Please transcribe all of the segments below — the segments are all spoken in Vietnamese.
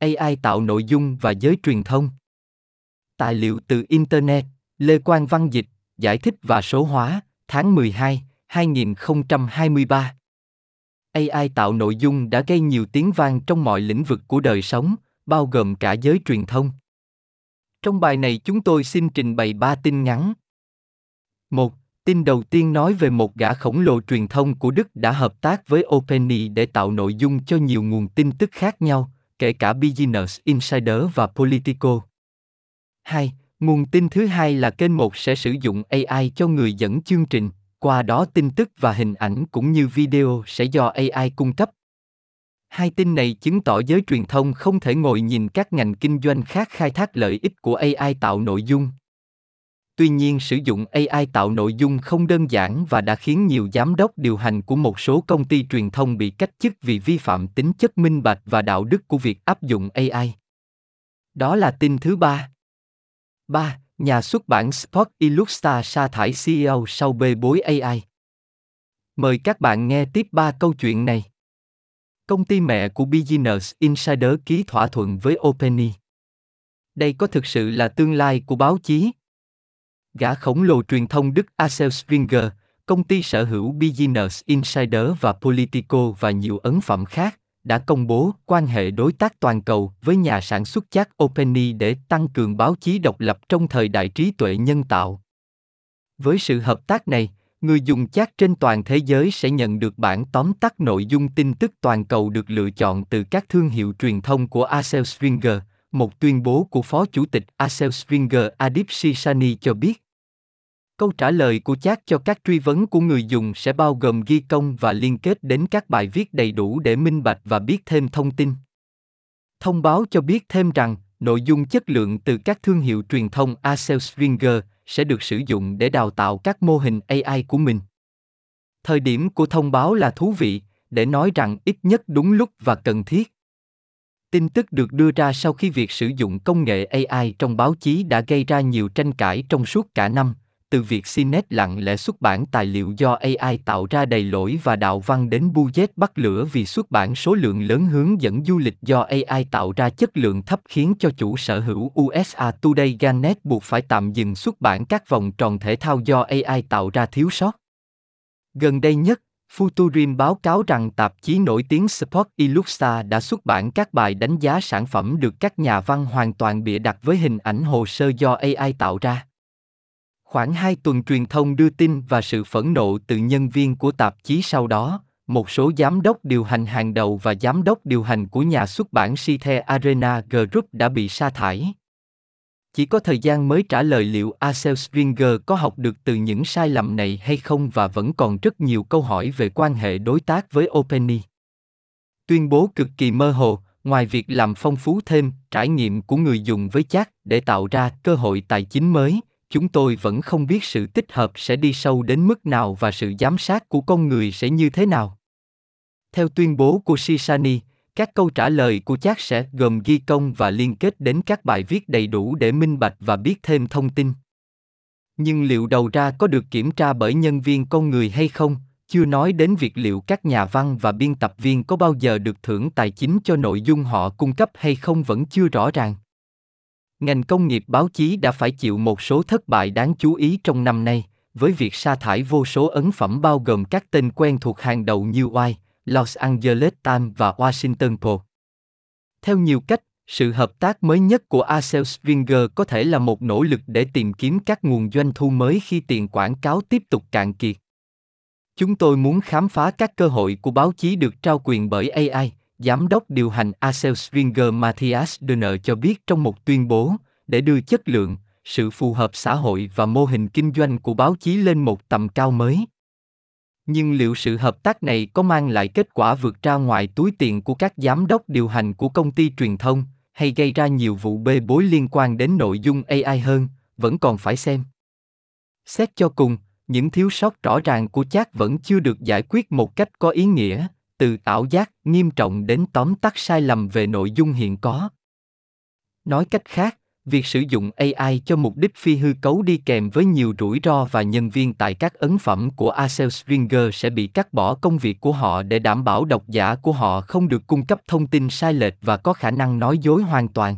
AI tạo nội dung và giới truyền thông. Tài liệu từ Internet, Lê Quang Văn Dịch, giải thích và số hóa, tháng 12, 2023. AI tạo nội dung đã gây nhiều tiếng vang trong mọi lĩnh vực của đời sống, bao gồm cả giới truyền thông. Trong bài này chúng tôi xin trình bày ba tin ngắn. Một, tin đầu tiên nói về một gã khổng lồ truyền thông của Đức đã hợp tác với OpenAI để tạo nội dung cho nhiều nguồn tin tức khác nhau, kể cả Business Insider và Politico. 2. Nguồn tin thứ hai là kênh một sẽ sử dụng AI cho người dẫn chương trình, qua đó tin tức và hình ảnh cũng như video sẽ do AI cung cấp. Hai tin này chứng tỏ giới truyền thông không thể ngồi nhìn các ngành kinh doanh khác khai thác lợi ích của AI tạo nội dung. Tuy nhiên, sử dụng AI tạo nội dung không đơn giản và đã khiến nhiều giám đốc điều hành của một số công ty truyền thông bị cách chức vì vi phạm tính chất minh bạch và đạo đức của việc áp dụng AI. Đó là tin thứ ba. 3. Nhà xuất bản Sport Illustra sa thải CEO sau bê bối AI. Mời các bạn nghe tiếp ba câu chuyện này. Công ty mẹ của Business Insider ký thỏa thuận với OpenAI. Đây có thực sự là tương lai của báo chí? Gã khổng lồ truyền thông Đức Axel Springer, công ty sở hữu Business Insider và Politico và nhiều ấn phẩm khác, đã công bố quan hệ đối tác toàn cầu với nhà sản xuất chat OpenAI để tăng cường báo chí độc lập trong thời đại trí tuệ nhân tạo. Với sự hợp tác này, người dùng chat trên toàn thế giới sẽ nhận được bản tóm tắt nội dung tin tức toàn cầu được lựa chọn từ các thương hiệu truyền thông của Axel Springer, một tuyên bố của Phó Chủ tịch Axel Springer Adip Sisani cho biết. Câu trả lời của chat cho các truy vấn của người dùng sẽ bao gồm ghi công và liên kết đến các bài viết đầy đủ để minh bạch và biết thêm thông tin. Thông báo cho biết thêm rằng, nội dung chất lượng từ các thương hiệu truyền thông Axel Springer sẽ được sử dụng để đào tạo các mô hình AI của mình. Thời điểm của thông báo là thú vị, để nói rằng ít nhất đúng lúc và cần thiết. Tin tức được đưa ra sau khi việc sử dụng công nghệ AI trong báo chí đã gây ra nhiều tranh cãi trong suốt cả năm, từ việc CNET lặng lẽ xuất bản tài liệu do AI tạo ra đầy lỗi và đạo văn đến Budget bắt lửa vì xuất bản số lượng lớn hướng dẫn du lịch do AI tạo ra chất lượng thấp khiến cho chủ sở hữu USA Today Gannett buộc phải tạm dừng xuất bản các vòng tròn thể thao do AI tạo ra thiếu sót. Gần đây nhất, Futurim báo cáo rằng tạp chí nổi tiếng Sport Illustrated đã xuất bản các bài đánh giá sản phẩm được các nhà văn hoàn toàn bịa đặt với hình ảnh hồ sơ do AI tạo ra. Khoảng hai tuần truyền thông đưa tin và sự phẫn nộ từ nhân viên của tạp chí sau đó, một số giám đốc điều hành hàng đầu và giám đốc điều hành của nhà xuất bản Site Arena Group đã bị sa thải. Chỉ có thời gian mới trả lời liệu Axel Springer có học được từ những sai lầm này hay không và vẫn còn rất nhiều câu hỏi về quan hệ đối tác với OpenAI. Tuyên bố cực kỳ mơ hồ, ngoài việc làm phong phú thêm trải nghiệm của người dùng với chat để tạo ra cơ hội tài chính mới, chúng tôi vẫn không biết sự tích hợp sẽ đi sâu đến mức nào và sự giám sát của con người sẽ như thế nào. Theo tuyên bố của Sisani, các câu trả lời của chat sẽ gồm ghi công và liên kết đến các bài viết đầy đủ để minh bạch và biết thêm thông tin. Nhưng liệu đầu ra có được kiểm tra bởi nhân viên con người hay không, chưa nói đến việc liệu các nhà văn và biên tập viên có bao giờ được thưởng tài chính cho nội dung họ cung cấp hay không vẫn chưa rõ ràng. Ngành công nghiệp báo chí đã phải chịu một số thất bại đáng chú ý trong năm nay, với việc sa thải vô số ấn phẩm bao gồm các tên quen thuộc hàng đầu như Oai. Los Angeles Times và Washington Post. Theo nhiều cách, sự hợp tác mới nhất của Axel Springer có thể là một nỗ lực để tìm kiếm các nguồn doanh thu mới khi tiền quảng cáo tiếp tục cạn kiệt. Chúng tôi muốn khám phá các cơ hội của báo chí được trao quyền bởi AI, Giám đốc điều hành Axel Springer Matthias Döner cho biết trong một tuyên bố, để đưa chất lượng, sự phù hợp xã hội và mô hình kinh doanh của báo chí lên một tầm cao mới. Nhưng liệu sự hợp tác này có mang lại kết quả vượt ra ngoài túi tiền của các giám đốc điều hành của công ty truyền thông, hay gây ra nhiều vụ bê bối liên quan đến nội dung AI hơn, vẫn còn phải xem. Xét cho cùng, những thiếu sót rõ ràng của chat vẫn chưa được giải quyết một cách có ý nghĩa từ ảo giác nghiêm trọng đến tóm tắt sai lầm về nội dung hiện có nói cách khác việc sử dụng AI cho mục đích phi hư cấu đi kèm với nhiều rủi ro và nhân viên tại các ấn phẩm của Axel Springer sẽ bị cắt bỏ công việc của họ để đảm bảo độc giả của họ không được cung cấp thông tin sai lệch và có khả năng nói dối hoàn toàn.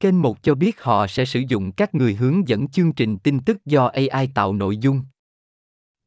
Kênh 1 cho biết họ sẽ sử dụng các người hướng dẫn chương trình tin tức do AI tạo nội dung.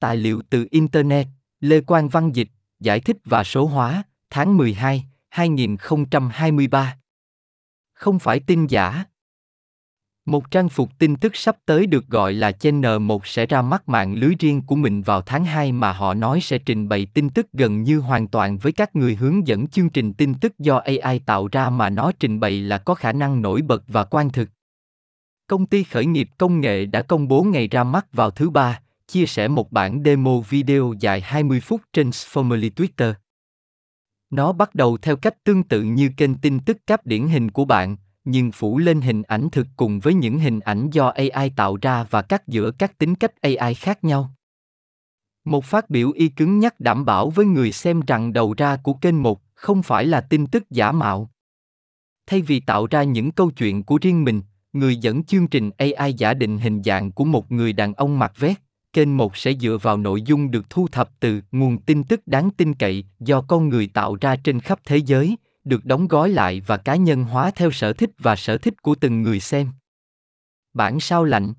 Tài liệu từ Internet, Lê Quang Văn Dịch, giải thích và số hóa, tháng 12, 2023. Không phải tin giả. Một trang phục tin tức sắp tới được gọi là Channel 1 sẽ ra mắt mạng lưới riêng của mình vào tháng 2 mà họ nói sẽ trình bày tin tức gần như hoàn toàn với các người hướng dẫn chương trình tin tức do AI tạo ra mà nó trình bày là có khả năng nổi bật và quan thực. Công ty khởi nghiệp công nghệ đã công bố ngày ra mắt vào thứ ba, chia sẻ một bản demo video dài 20 phút trên Formally Twitter. Nó bắt đầu theo cách tương tự như kênh tin tức cáp điển hình của bạn, nhưng phủ lên hình ảnh thực cùng với những hình ảnh do AI tạo ra và cắt giữa các tính cách AI khác nhau. Một phát biểu y cứng nhắc đảm bảo với người xem rằng đầu ra của kênh một không phải là tin tức giả mạo. Thay vì tạo ra những câu chuyện của riêng mình, người dẫn chương trình AI giả định hình dạng của một người đàn ông mặc vest, kênh một sẽ dựa vào nội dung được thu thập từ nguồn tin tức đáng tin cậy do con người tạo ra trên khắp thế giới, được đóng gói lại và cá nhân hóa theo sở thích và sở thích của từng người xem. Bản sao lạnh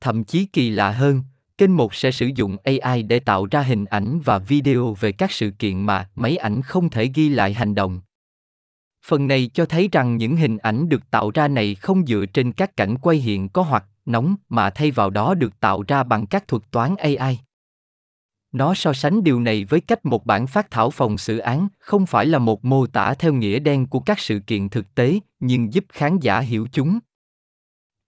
Thậm chí kỳ lạ hơn, kênh một sẽ sử dụng AI để tạo ra hình ảnh và video về các sự kiện mà máy ảnh không thể ghi lại hành động. Phần này cho thấy rằng những hình ảnh được tạo ra này không dựa trên các cảnh quay hiện có hoặc nóng mà thay vào đó được tạo ra bằng các thuật toán AI. Nó so sánh điều này với cách một bản phát thảo phòng xử án không phải là một mô tả theo nghĩa đen của các sự kiện thực tế, nhưng giúp khán giả hiểu chúng.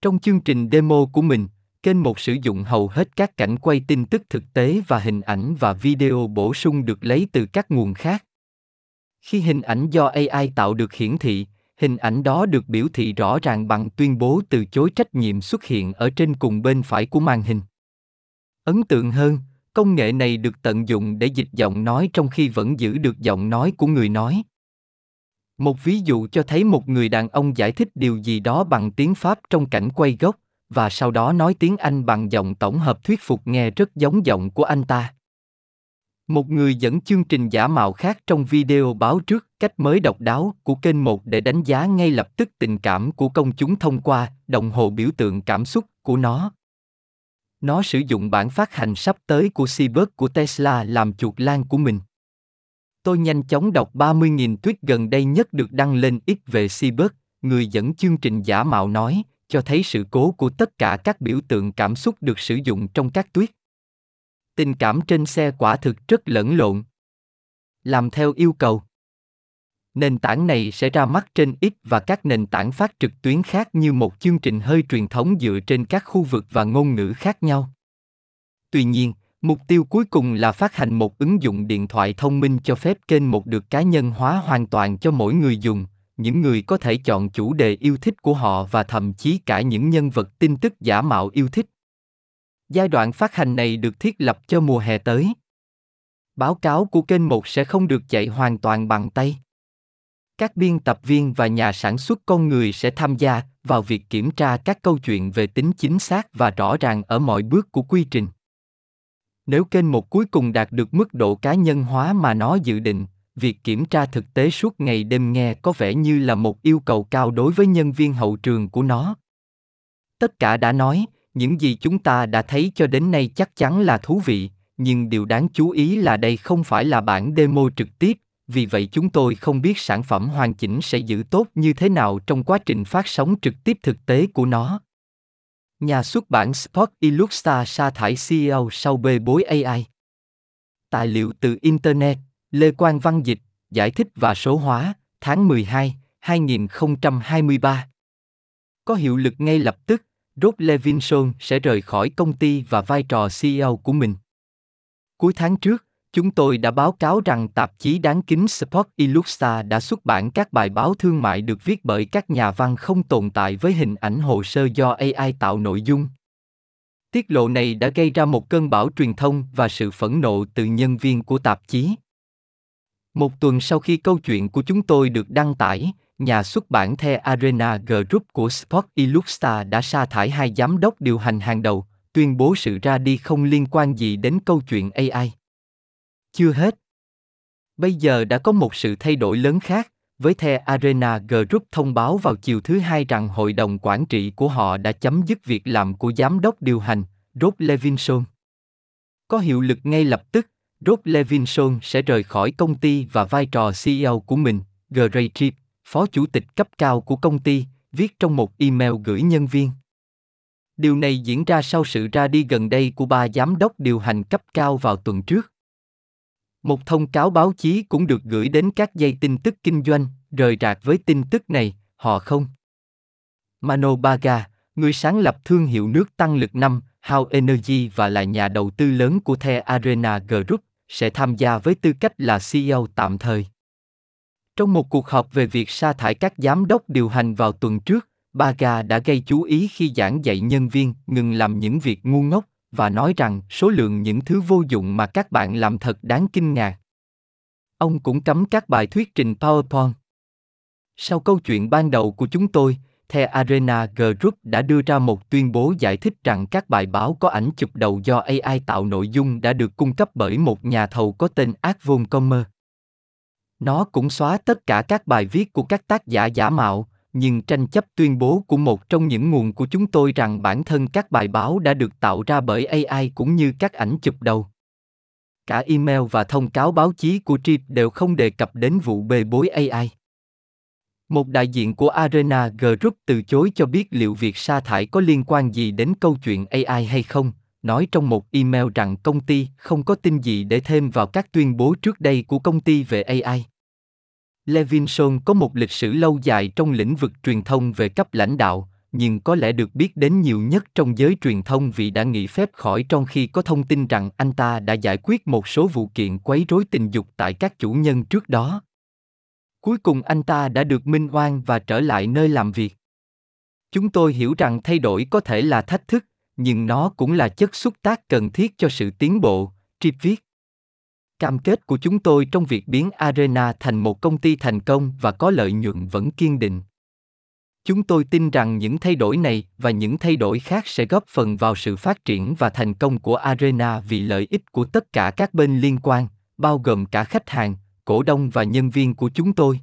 Trong chương trình demo của mình, kênh một sử dụng hầu hết các cảnh quay tin tức thực tế và hình ảnh và video bổ sung được lấy từ các nguồn khác. Khi hình ảnh do AI tạo được hiển thị, hình ảnh đó được biểu thị rõ ràng bằng tuyên bố từ chối trách nhiệm xuất hiện ở trên cùng bên phải của màn hình. Ấn tượng hơn, công nghệ này được tận dụng để dịch giọng nói trong khi vẫn giữ được giọng nói của người nói. Một ví dụ cho thấy một người đàn ông giải thích điều gì đó bằng tiếng Pháp trong cảnh quay gốc, và sau đó nói tiếng Anh bằng giọng tổng hợp thuyết phục nghe rất giống giọng của anh ta. Một người dẫn chương trình giả mạo khác trong video báo trước cách mới độc đáo của kênh một để đánh giá ngay lập tức tình cảm của công chúng thông qua đồng hồ biểu tượng cảm xúc của nó. Nó sử dụng bản phát hành sắp tới của Cyber của Tesla làm chuột lan của mình. Tôi nhanh chóng đọc 30.000 tweet gần đây nhất được đăng lên ít về Cyber. người dẫn chương trình giả mạo nói, cho thấy sự cố của tất cả các biểu tượng cảm xúc được sử dụng trong các tweet. Tình cảm trên xe quả thực rất lẫn lộn. Làm theo yêu cầu. Nền tảng này sẽ ra mắt trên X và các nền tảng phát trực tuyến khác như một chương trình hơi truyền thống dựa trên các khu vực và ngôn ngữ khác nhau. Tuy nhiên, mục tiêu cuối cùng là phát hành một ứng dụng điện thoại thông minh cho phép kênh một được cá nhân hóa hoàn toàn cho mỗi người dùng, những người có thể chọn chủ đề yêu thích của họ và thậm chí cả những nhân vật tin tức giả mạo yêu thích. Giai đoạn phát hành này được thiết lập cho mùa hè tới. Báo cáo của kênh 1 sẽ không được chạy hoàn toàn bằng tay. Các biên tập viên và nhà sản xuất con người sẽ tham gia vào việc kiểm tra các câu chuyện về tính chính xác và rõ ràng ở mọi bước của quy trình. Nếu kênh một cuối cùng đạt được mức độ cá nhân hóa mà nó dự định, việc kiểm tra thực tế suốt ngày đêm nghe có vẻ như là một yêu cầu cao đối với nhân viên hậu trường của nó. Tất cả đã nói, những gì chúng ta đã thấy cho đến nay chắc chắn là thú vị, nhưng điều đáng chú ý là đây không phải là bản demo trực tiếp, vì vậy chúng tôi không biết sản phẩm hoàn chỉnh sẽ giữ tốt như thế nào trong quá trình phát sóng trực tiếp thực tế của nó. Nhà xuất bản Sport Illusta sa thải CEO sau bê bối AI. Tài liệu từ Internet, Lê Quang Văn Dịch, giải thích và số hóa, tháng 12, 2023. Có hiệu lực ngay lập tức, Rob Levinson sẽ rời khỏi công ty và vai trò CEO của mình. Cuối tháng trước, chúng tôi đã báo cáo rằng tạp chí đáng kính Sport Illustrated đã xuất bản các bài báo thương mại được viết bởi các nhà văn không tồn tại với hình ảnh hồ sơ do AI tạo nội dung. Tiết lộ này đã gây ra một cơn bão truyền thông và sự phẫn nộ từ nhân viên của tạp chí. Một tuần sau khi câu chuyện của chúng tôi được đăng tải, nhà xuất bản The Arena Group của Sport Illustrated đã sa thải hai giám đốc điều hành hàng đầu, tuyên bố sự ra đi không liên quan gì đến câu chuyện AI. Chưa hết. Bây giờ đã có một sự thay đổi lớn khác, với The Arena Group thông báo vào chiều thứ hai rằng hội đồng quản trị của họ đã chấm dứt việc làm của giám đốc điều hành, Rob Levinson. Có hiệu lực ngay lập tức, Rob Levinson sẽ rời khỏi công ty và vai trò CEO của mình, Gray Tripp, phó chủ tịch cấp cao của công ty, viết trong một email gửi nhân viên. Điều này diễn ra sau sự ra đi gần đây của ba giám đốc điều hành cấp cao vào tuần trước. Một thông cáo báo chí cũng được gửi đến các dây tin tức kinh doanh, rời rạc với tin tức này, họ không. Mano Baga, người sáng lập thương hiệu nước tăng lực năm, How Energy và là nhà đầu tư lớn của The Arena Group, sẽ tham gia với tư cách là CEO tạm thời. Trong một cuộc họp về việc sa thải các giám đốc điều hành vào tuần trước, Baga đã gây chú ý khi giảng dạy nhân viên ngừng làm những việc ngu ngốc và nói rằng số lượng những thứ vô dụng mà các bạn làm thật đáng kinh ngạc. Ông cũng cấm các bài thuyết trình PowerPoint. Sau câu chuyện ban đầu của chúng tôi, The Arena Group đã đưa ra một tuyên bố giải thích rằng các bài báo có ảnh chụp đầu do AI tạo nội dung đã được cung cấp bởi một nhà thầu có tên Advon Commerce. Nó cũng xóa tất cả các bài viết của các tác giả giả mạo, nhưng tranh chấp tuyên bố của một trong những nguồn của chúng tôi rằng bản thân các bài báo đã được tạo ra bởi AI cũng như các ảnh chụp đầu. Cả email và thông cáo báo chí của Trip đều không đề cập đến vụ bê bối AI. Một đại diện của Arena Group từ chối cho biết liệu việc sa thải có liên quan gì đến câu chuyện AI hay không, nói trong một email rằng công ty không có tin gì để thêm vào các tuyên bố trước đây của công ty về AI. Levinson có một lịch sử lâu dài trong lĩnh vực truyền thông về cấp lãnh đạo, nhưng có lẽ được biết đến nhiều nhất trong giới truyền thông vì đã nghỉ phép khỏi trong khi có thông tin rằng anh ta đã giải quyết một số vụ kiện quấy rối tình dục tại các chủ nhân trước đó. Cuối cùng anh ta đã được minh oan và trở lại nơi làm việc. Chúng tôi hiểu rằng thay đổi có thể là thách thức, nhưng nó cũng là chất xúc tác cần thiết cho sự tiến bộ, Trip viết. Cam kết của chúng tôi trong việc biến Arena thành một công ty thành công và có lợi nhuận vẫn kiên định. Chúng tôi tin rằng những thay đổi này và những thay đổi khác sẽ góp phần vào sự phát triển và thành công của Arena vì lợi ích của tất cả các bên liên quan, bao gồm cả khách hàng, cổ đông và nhân viên của chúng tôi.